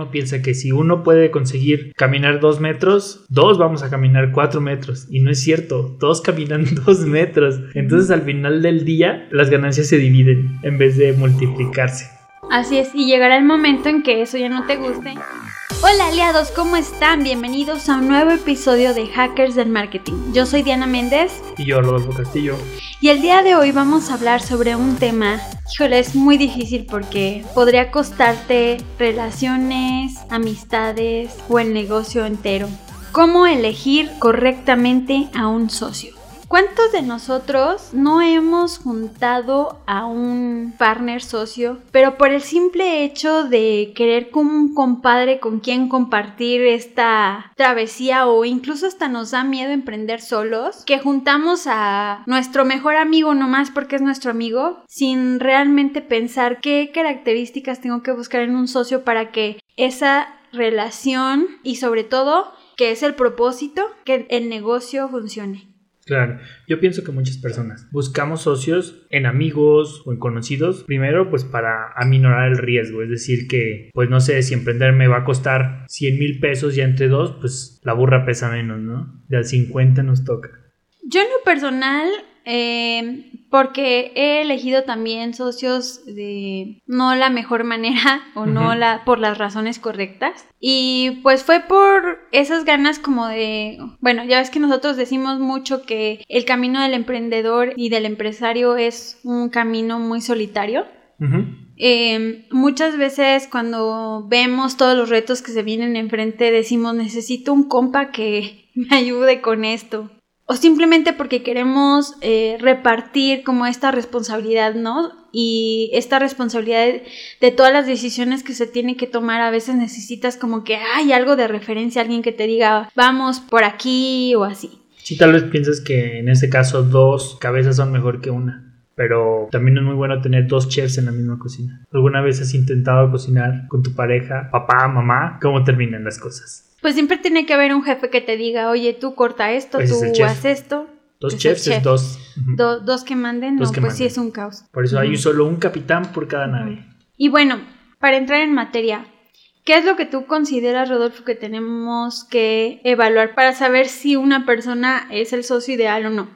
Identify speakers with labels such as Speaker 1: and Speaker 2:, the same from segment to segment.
Speaker 1: uno piensa que si uno puede conseguir caminar dos metros, dos vamos a caminar cuatro metros. Y no es cierto, todos caminan dos metros. Entonces al final del día las ganancias se dividen en vez de multiplicarse.
Speaker 2: Así es, y llegará el momento en que eso ya no te guste. Hola aliados, ¿cómo están? Bienvenidos a un nuevo episodio de Hackers del Marketing. Yo soy Diana Méndez.
Speaker 1: Y yo, Rodolfo Castillo.
Speaker 2: Y el día de hoy vamos a hablar sobre un tema, híjole, es muy difícil porque podría costarte relaciones, amistades o el negocio entero. ¿Cómo elegir correctamente a un socio? ¿Cuántos de nosotros no hemos juntado a un partner socio, pero por el simple hecho de querer como un compadre con quien compartir esta travesía o incluso hasta nos da miedo emprender solos, que juntamos a nuestro mejor amigo nomás porque es nuestro amigo, sin realmente pensar qué características tengo que buscar en un socio para que esa relación y sobre todo que es el propósito, que el negocio funcione.
Speaker 1: Claro, yo pienso que muchas personas buscamos socios en amigos o en conocidos, primero pues para aminorar el riesgo, es decir que pues no sé si emprender me va a costar 100 mil pesos ya entre dos, pues la burra pesa menos, ¿no? De al 50 nos toca.
Speaker 2: Yo en lo personal eh, porque he elegido también socios de no la mejor manera o no la por las razones correctas. Y pues fue por esas ganas como de bueno ya ves que nosotros decimos mucho que el camino del emprendedor y del empresario es un camino muy solitario. Eh, muchas veces cuando vemos todos los retos que se vienen enfrente decimos necesito un compa que me ayude con esto o simplemente porque queremos eh, repartir como esta responsabilidad, ¿no? Y esta responsabilidad de, todas las decisiones que se tienen que tomar, a veces necesitas como que hay algo de referencia, alguien que te diga, vamos por aquí o así.
Speaker 1: Sí, tal vez piensas que en este caso dos cabezas son mejor que una. Pero también es muy bueno tener dos chefs en la misma cocina. ¿Alguna vez has intentado cocinar con tu pareja, papá, mamá? ¿Cómo terminan las cosas?
Speaker 2: Pues siempre tiene que haber un jefe que te diga, oye, tú corta esto, pues tú haz esto.
Speaker 1: Dos chefs es dos.
Speaker 2: dos que manden, no, pues sí es un caos.
Speaker 1: Por eso hay solo un capitán por cada nave.
Speaker 2: Y bueno, para entrar en materia, ¿qué es lo que tú consideras, Rodolfo, que tenemos que evaluar para saber si una persona es el socio ideal o no?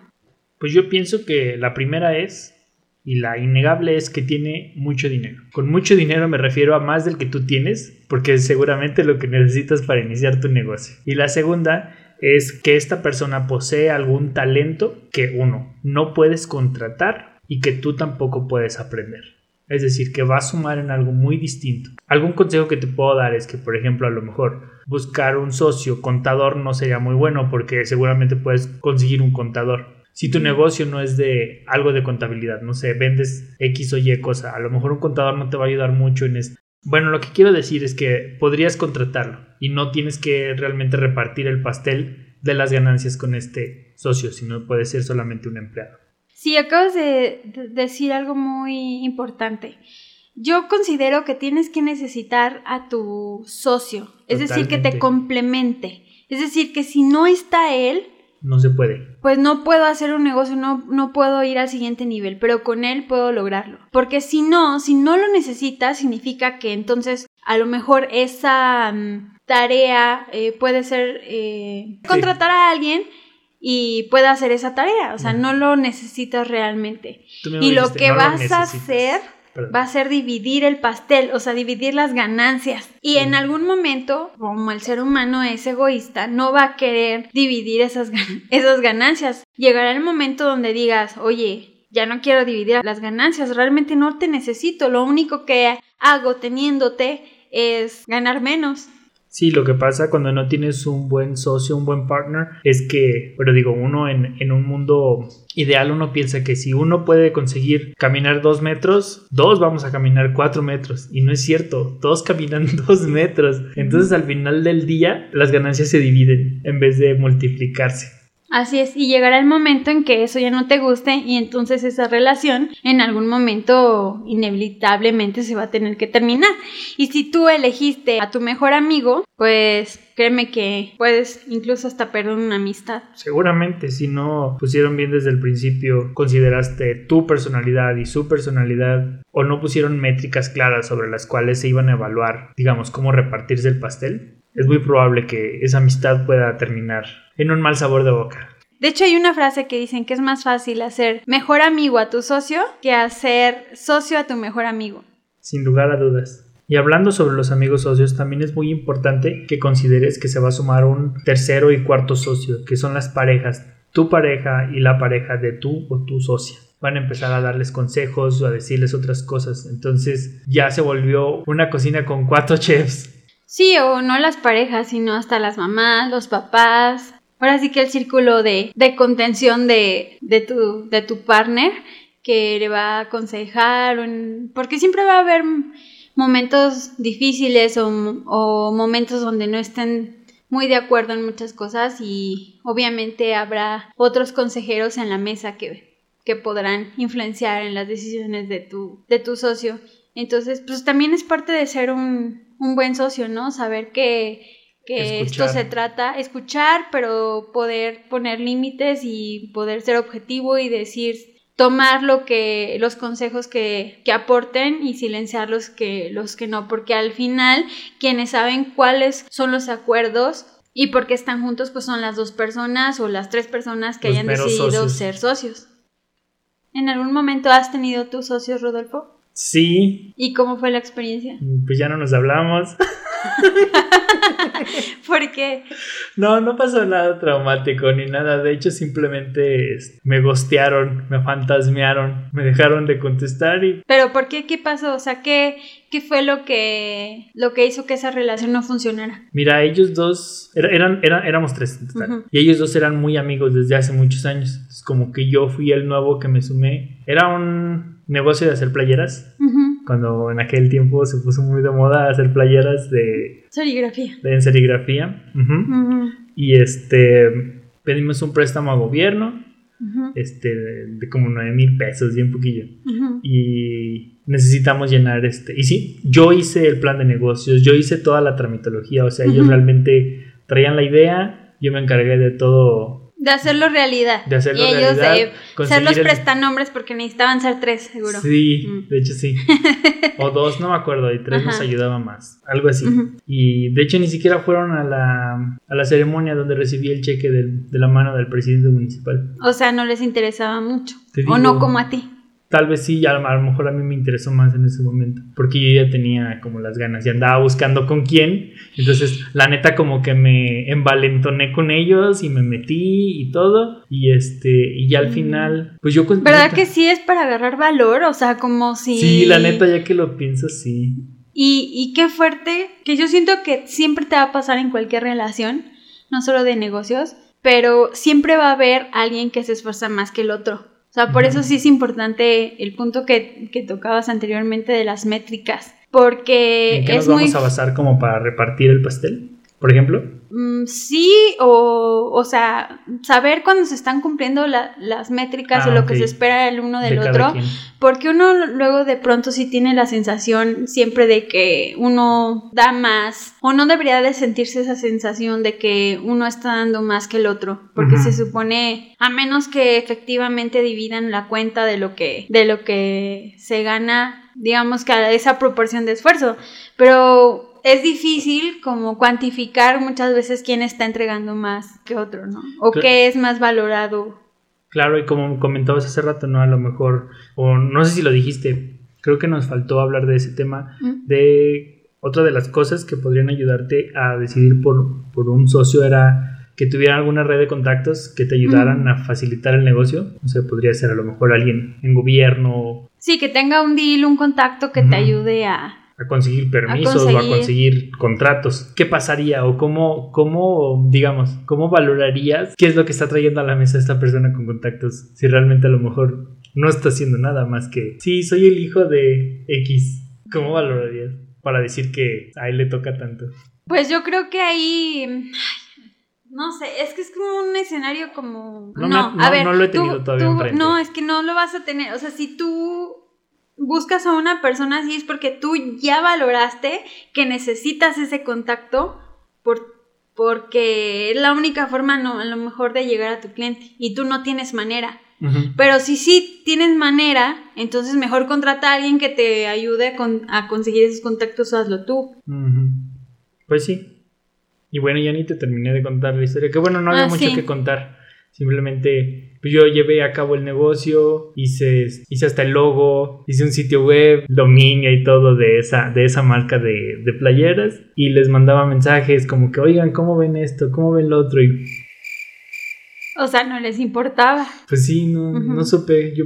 Speaker 1: Pues yo pienso que la primera es y la innegable es que tiene mucho dinero. Con mucho dinero me refiero a más del que tú tienes, porque es seguramente lo que necesitas para iniciar tu negocio. Y la segunda es que esta persona posee algún talento que uno no puedes contratar y que tú tampoco puedes aprender. Es decir, que va a sumar en algo muy distinto. Algún consejo que te puedo dar es que, por ejemplo, a lo mejor buscar un socio contador no sería muy bueno porque seguramente puedes conseguir un contador si tu negocio no es de algo de contabilidad, no sé, vendes X o Y cosa, a lo mejor un contador no te va a ayudar mucho en esto. Bueno, lo que quiero decir es que podrías contratarlo y no tienes que realmente repartir el pastel de las ganancias con este socio, sino puede ser solamente un empleado.
Speaker 2: Sí, acabas de decir algo muy importante. Yo considero que tienes que necesitar a tu socio, es decir, que te complemente. Es decir, que si no está él,
Speaker 1: no se puede.
Speaker 2: Pues no puedo hacer un negocio, no, no puedo ir al siguiente nivel, pero con él puedo lograrlo. Porque si no, si no lo necesitas, significa que entonces a lo mejor esa mm, tarea eh, puede ser eh, contratar a alguien y pueda hacer esa tarea. O sea, no, lo necesitas realmente. Y lo que vas a hacer va a ser dividir el pastel, o sea, dividir las ganancias. Y en algún momento, como el ser humano es egoísta, no va a querer dividir esas, esas ganancias. Llegará el momento donde digas, oye, ya no quiero dividir las ganancias, realmente no te necesito, lo único que hago teniéndote es ganar menos.
Speaker 1: Sí, lo que pasa cuando no tienes un buen socio, un buen partner, es que, pero digo, uno en, en, un mundo ideal, uno piensa que si uno puede conseguir caminar dos metros, dos vamos a caminar cuatro metros. Y no es cierto, todos caminan dos metros. Entonces al final del día, las ganancias se dividen en vez de multiplicarse.
Speaker 2: Así es, y llegará el momento en que eso ya no te guste y entonces esa relación en algún momento inevitablemente se va a tener que terminar. Y si tú elegiste a tu mejor amigo, pues créeme que puedes incluso hasta perder una amistad.
Speaker 1: Seguramente, si no pusieron bien desde el principio, consideraste tu personalidad y su personalidad, o no pusieron métricas claras sobre las cuales se iban a evaluar, digamos, cómo repartirse el pastel, es muy probable que esa amistad pueda terminar en un mal sabor de boca.
Speaker 2: De hecho, hay una frase que dicen que es más fácil hacer mejor amigo a tu socio que hacer socio a tu mejor amigo.
Speaker 1: Sin lugar a dudas. Y hablando sobre los amigos socios, también es muy importante que consideres que se va a sumar un tercero y cuarto socio, que son las parejas, tu pareja y la pareja de tú o tu socia. Van a empezar a darles consejos o a decirles otras cosas. Entonces ya se volvió una cocina con cuatro chefs.
Speaker 2: Sí, o no las parejas, sino hasta las mamás, los papás. Ahora sí que el círculo de, de contención de, de, tu, de tu partner que le va a aconsejar, porque siempre va a haber momentos difíciles o, o momentos donde no estén muy de acuerdo en muchas cosas y obviamente habrá otros consejeros en la mesa que, que podrán influenciar en las decisiones de tu, de tu socio. Entonces, pues también es parte de ser un, un buen socio, ¿no? Saber que, que esto se trata, escuchar, pero poder poner límites y poder ser objetivo y decir, tomar lo que, los consejos que, que aporten y silenciar los que, los que no, porque al final quienes saben cuáles son los acuerdos y por qué están juntos, pues son las dos personas o las tres personas que hayan decidido ser socios. ¿En algún momento has tenido tus socios, Rodolfo?
Speaker 1: Sí.
Speaker 2: ¿Y cómo fue la experiencia?
Speaker 1: Pues ya no nos hablamos.
Speaker 2: ¿Por qué?
Speaker 1: No, no pasó nada traumático ni nada. De hecho, simplemente me gostearon, me fantasmearon, me dejaron de contestar y.
Speaker 2: ¿Pero por qué? ¿Qué pasó? O sea, ¿qué, qué fue lo que, lo que hizo que esa relación no funcionara?
Speaker 1: Mira, ellos dos, eran, éramos tres en total. Y ellos dos eran muy amigos desde hace muchos años. Es como que yo fui el nuevo que me sumé. Era un negocio de hacer playeras. Cuando en aquel tiempo se puso muy de moda hacer playeras de...
Speaker 2: Serigrafía.
Speaker 1: De, en serigrafía. Y este, pedimos un préstamo a gobierno. Este, de, como 9 mil pesos, bien poquillo. Y necesitamos llenar este. Y sí, yo hice el plan de negocios, yo hice toda la tramitología. O sea, ellos realmente traían la idea, yo me encargué de todo
Speaker 2: de hacerlo realidad.
Speaker 1: De hacerlo
Speaker 2: y
Speaker 1: ellos
Speaker 2: de ser los prestanombres porque necesitaban ser tres, seguro.
Speaker 1: Sí, mm. de hecho sí. o dos, no me acuerdo, y tres nos ayudaba más. Algo así. Y de hecho ni siquiera fueron a la, a la ceremonia donde recibí el cheque de la mano del presidente municipal.
Speaker 2: O sea, no les interesaba mucho. o no como a ti
Speaker 1: tal vez sí, a, lo mejor a mí me interesó más en ese momento, porque yo ya tenía como las ganas y andaba buscando con quién, entonces la neta como que me envalentoné con ellos y me metí y todo, y este, y ya al mm. final, pues yo...
Speaker 2: ¿Verdad que sí es para agarrar valor? O sea, como si...
Speaker 1: Sí, la neta ya que lo pienso, sí.
Speaker 2: Y, y qué fuerte, que yo siento que siempre te va a pasar en cualquier relación, no solo de negocios, pero siempre va a haber alguien que se esfuerza más que el otro. O sea, por eso sí es importante el punto que, que tocabas anteriormente de las métricas. Porque
Speaker 1: ¿En qué nos vamos a basar como para repartir el pastel? Por ejemplo.
Speaker 2: Mm, sí, o, o sea, saber cuando se están cumpliendo las métricas o ah, lo que se espera el uno del otro, porque uno luego de pronto sí tiene la sensación siempre de que uno da más, o no debería de sentirse esa sensación de que uno está dando más que el otro, porque se supone, a menos que efectivamente dividan la cuenta de lo que, de lo que se gana, digamos que a esa proporción de esfuerzo, pero es difícil como cuantificar muchas veces quién está entregando más que otro, ¿no? O qué es más valorado.
Speaker 1: Claro, y como comentabas hace rato, ¿no? A lo mejor, o no sé si lo dijiste, creo que nos faltó hablar de ese tema, mm. de otra de las cosas que podrían ayudarte a decidir por, por un socio era que tuviera alguna red de contactos que te ayudaran a facilitar el negocio. O sea, podría ser a lo mejor alguien en gobierno.
Speaker 2: Sí, que tenga un deal, un contacto que te ayude a,
Speaker 1: a conseguir permisos o a conseguir contratos. ¿Qué pasaría o cómo, cómo, digamos, cómo valorarías qué es lo que está trayendo a la mesa esta persona con contactos? Si realmente a lo mejor no está haciendo nada más que, sí, soy el hijo de X. ¿Cómo valorarías para decir que a él le toca tanto?
Speaker 2: Pues yo creo que ahí No sé, es que es como un escenario como...
Speaker 1: No,
Speaker 2: No,
Speaker 1: me- no-
Speaker 2: a ver,
Speaker 1: no lo he
Speaker 2: tú-
Speaker 1: tenido todavía
Speaker 2: tú-. No, es que no lo vas a tener. O sea, si tú buscas a una persona así es porque tú ya valoraste que necesitas ese contacto por, porque es la única forma no, a lo mejor de llegar a tu cliente y tú no tienes manera. Pero si sí tienes manera, entonces mejor contrata a alguien que te ayude a, con- a conseguir esos contactos, hazlo tú.
Speaker 1: Pues sí. Y bueno, ya ni te terminé de contar la historia. Que bueno, no había
Speaker 2: Ah,
Speaker 1: mucho
Speaker 2: sí.
Speaker 1: que contar. Simplemente yo llevé a cabo el negocio, hice, hice hasta el logo, hice un sitio web, dominio y todo de esa, de esa marca de, de playeras. Y les mandaba mensajes como que, oigan, ¿cómo ven esto? ¿Cómo ven lo otro? Y
Speaker 2: O sea, no les importaba.
Speaker 1: pues sí, no, no supe. Yo,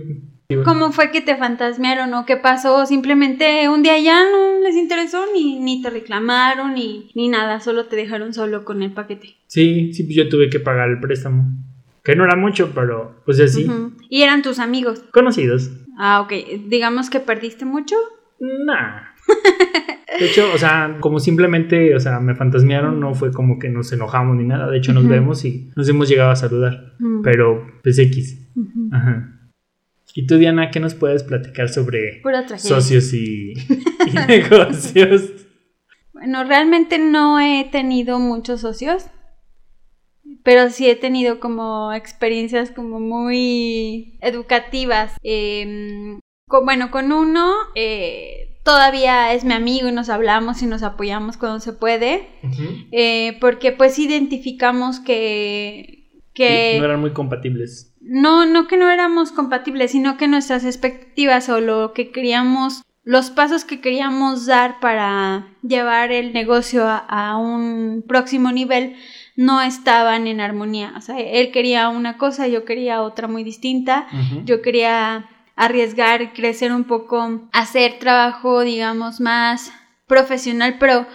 Speaker 2: ¿Cómo fue que te fantasmearon o qué pasó? Simplemente un día ya no les interesó, ni, ni te reclamaron, ni, ni nada, solo te dejaron solo con el paquete.
Speaker 1: Sí, sí, pues yo tuve que pagar el préstamo. Que no era mucho, pero pues así.
Speaker 2: Ujú. Y eran tus amigos.
Speaker 1: Conocidos.
Speaker 2: Ah, ok. Digamos que perdiste mucho.
Speaker 1: Nah. De hecho, o sea, como simplemente, o sea, me fantasmearon, no fue como que nos enojamos ni nada. De hecho, nos vemos y nos hemos llegado a saludar.
Speaker 2: Mm.
Speaker 1: Pero, pues X.
Speaker 2: Ujú.
Speaker 1: Ajá. ¿Y tú, Diana, qué nos puedes platicar sobre socios y, y negocios?
Speaker 2: Bueno, realmente no he tenido muchos socios, pero sí he tenido como experiencias como muy educativas. Eh, con- bueno, con uno eh, todavía es mi amigo y nos hablamos y nos apoyamos cuando se puede, eh, porque pues identificamos que... que
Speaker 1: no eran muy compatibles.
Speaker 2: no, no que no éramos compatibles, sino que nuestras expectativas o lo que queríamos, los pasos que queríamos dar para llevar el negocio a, a un próximo nivel no estaban en armonía. O sea, él quería una cosa, yo quería otra muy distinta. Yo quería arriesgar, crecer un poco, hacer trabajo, digamos, más profesional, pero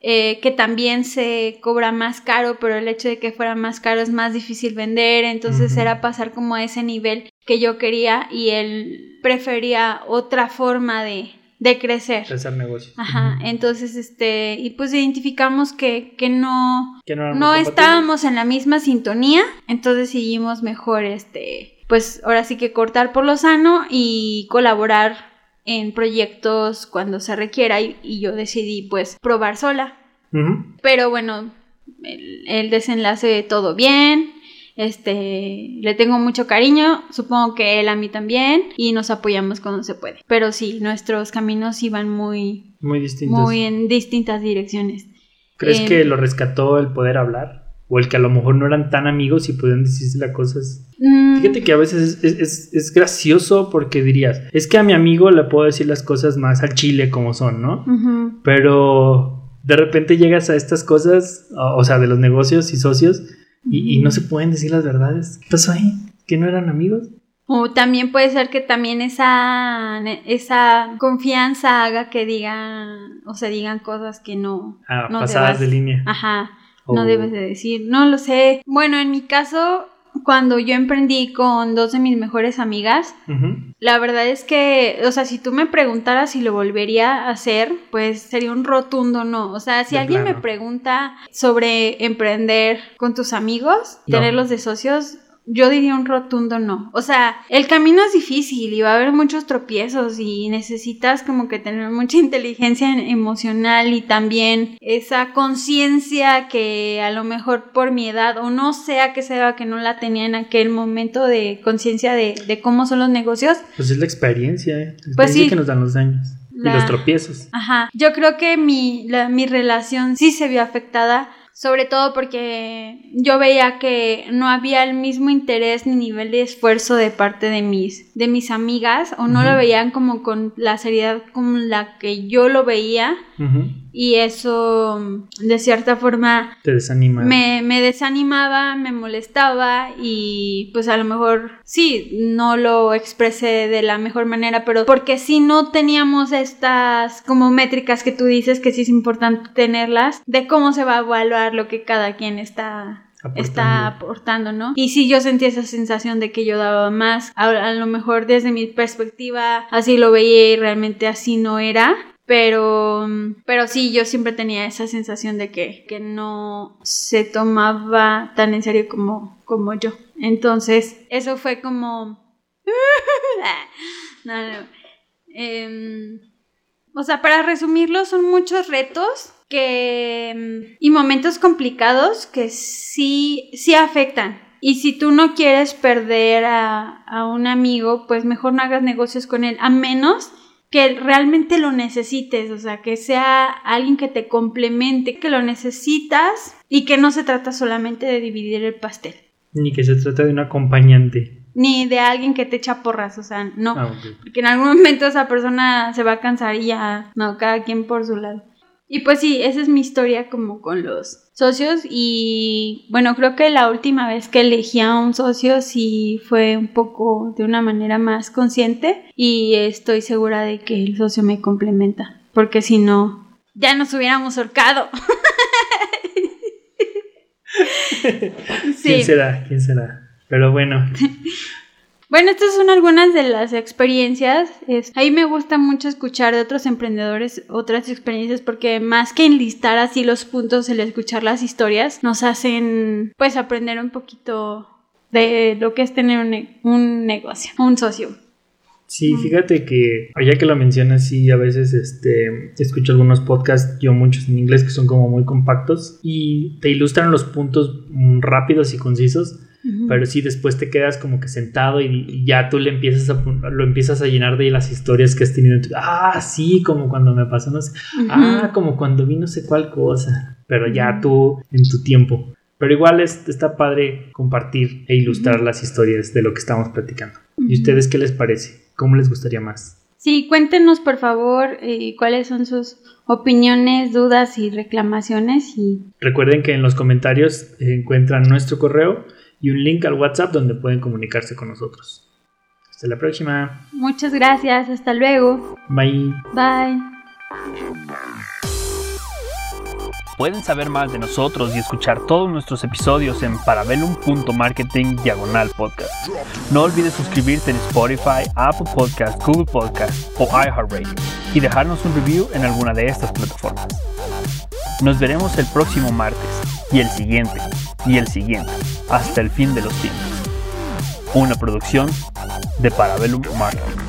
Speaker 2: eh, que también se cobra más caro, pero el hecho de que fuera más caro es más difícil vender, entonces era pasar como a ese nivel que yo quería y él prefería otra forma de, de crecer.
Speaker 1: Hacer negocios.
Speaker 2: Ajá, entonces, este, y pues identificamos que, que no,
Speaker 1: Que no
Speaker 2: estábamos en la misma sintonía, entonces seguimos mejor, este, pues ahora sí que cortar por lo sano y colaborar en proyectos cuando se requiera y, y yo decidí pues probar sola.
Speaker 1: Ujú.
Speaker 2: Pero bueno, el, el desenlace todo bien, este, le tengo mucho cariño, supongo que él a mí también y nos apoyamos cuando se puede. Pero sí, nuestros caminos iban muy,
Speaker 1: Muy distintos.
Speaker 2: muy en distintas direcciones.
Speaker 1: ¿Crees
Speaker 2: eh,
Speaker 1: que lo rescató el poder hablar? O el que a lo mejor no eran tan amigos y podían decirse las cosas
Speaker 2: Mm,
Speaker 1: Fíjate que a veces es, es- gracioso porque dirías, es que a mi amigo le puedo decir las cosas más al chile como son, ¿no? Pero de repente llegas a estas cosas, o, o sea, de los negocios y socios, y, y no se pueden decir las verdades. ¿Qué pasó ahí? ¿Que no eran amigos?
Speaker 2: O también puede ser que también esa, esa confianza haga que digan o se digan cosas que no,
Speaker 1: Ah,
Speaker 2: no
Speaker 1: pasadas
Speaker 2: debas-
Speaker 1: de línea.
Speaker 2: Ajá, no debes de decir. No lo sé. Bueno, en mi caso, cuando yo emprendí con dos de mis mejores amigas, la verdad es que, o sea, si tú me preguntaras si lo volvería a hacer, pues sería un rotundo no. O sea, si
Speaker 1: De
Speaker 2: alguien me pregunta sobre emprender con tus amigos,
Speaker 1: No.
Speaker 2: tenerlos de socios, yo diría un rotundo no. O sea, el camino es difícil y va a haber muchos tropiezos y necesitas como que tener mucha inteligencia en- emocional y también esa conciencia que a lo mejor por mi edad o no sea que sea que no la tenía en aquel momento de conciencia de, de cómo son los negocios.
Speaker 1: Pues es la experiencia, ¿eh? La experiencia
Speaker 2: Pues sí.
Speaker 1: que nos dan los años.
Speaker 2: La-
Speaker 1: Y los tropiezos.
Speaker 2: Ajá, yo creo que mi, la- mi relación sí se vio afectada, sobre todo porque yo veía que no había el mismo interés ni nivel de esfuerzo de parte de mis, de mis amigas, o no lo veían como con la seriedad con la que yo lo veía. Y eso de cierta forma
Speaker 1: Te desanima.
Speaker 2: me, me desanimaba, me molestaba y pues a lo mejor sí, no lo expresé de la mejor manera, pero porque sí no teníamos estas como métricas que tú dices que sí es importante tenerlas de cómo se va a evaluar lo que cada quien está
Speaker 1: Aportando.
Speaker 2: está aportando, ¿no? Y sí, yo sentí esa sensación de que yo daba más, a, a lo mejor desde mi perspectiva así lo veía y realmente así no era, Pero, pero sí, yo siempre tenía esa sensación de que, que no se tomaba tan en serio como, como yo. Entonces, eso fue como... no, no. Em, o sea, para resumirlo, son muchos retos que y momentos complicados que sí, sí afectan. Y si tú no quieres perder a, a un amigo, pues mejor no hagas negocios con él, a menos que realmente lo necesites, o sea, que sea alguien que te complemente, que lo necesitas y que no se trata solamente de dividir el pastel.
Speaker 1: Ni que se trata de un acompañante.
Speaker 2: Ni de alguien que te echa porras, o sea, no. Ah, Porque en algún momento esa persona se va a cansar y ya, no, cada quien por su lado. Y pues sí, esa es mi historia como con los socios y bueno, creo que la última vez que elegí a un socio sí fue un poco de una manera más consciente y estoy segura de que el socio me complementa, porque si no, ya nos hubiéramos horcado.
Speaker 1: ¿Quién será? ¿Quién será? Pero bueno.
Speaker 2: Bueno, estas son algunas de las experiencias. Es, ahí me gusta mucho escuchar de otros emprendedores otras experiencias porque más que enlistar así los puntos, el escuchar las historias nos hacen pues aprender un poquito de lo que es tener un, un negocio, un socio.
Speaker 1: Sí, fíjate que, ya que lo mencionas, sí, a veces este, escucho algunos podcasts, yo muchos en inglés, que son como muy compactos y te ilustran los puntos mm, rápidos y concisos pero sí después te quedas como que sentado y, ya tú le empiezas a, lo empiezas a llenar de las historias que has tenido. ah, sí, como cuando me pasó, no sé. Ah, como cuando vi no sé cuál cosa. Pero ya tú en tu tiempo. Pero igual es, está padre compartir e ilustrar las historias de lo que estamos platicando. ¿Y ustedes qué les parece? ¿Cómo les gustaría más?
Speaker 2: Sí, cuéntenos por favor eh, cuáles son sus opiniones, dudas y reclamaciones. Y...
Speaker 1: Recuerden que en los comentarios encuentran nuestro correo y un link al WhatsApp donde pueden comunicarse con nosotros. Hasta la próxima.
Speaker 2: Muchas gracias, hasta luego.
Speaker 1: Bye.
Speaker 2: Bye.
Speaker 3: Pueden saber más de nosotros y escuchar todos nuestros episodios en parabellum.marketing diagonal podcast. No olvides suscribirte en Spotify, Apple Podcast, Google Podcast o iHeartRadio y dejarnos un review en alguna de estas plataformas. Nos veremos el próximo martes y el siguiente y el siguiente hasta el fin de los tiempos. Una producción de Parabellum Marketing.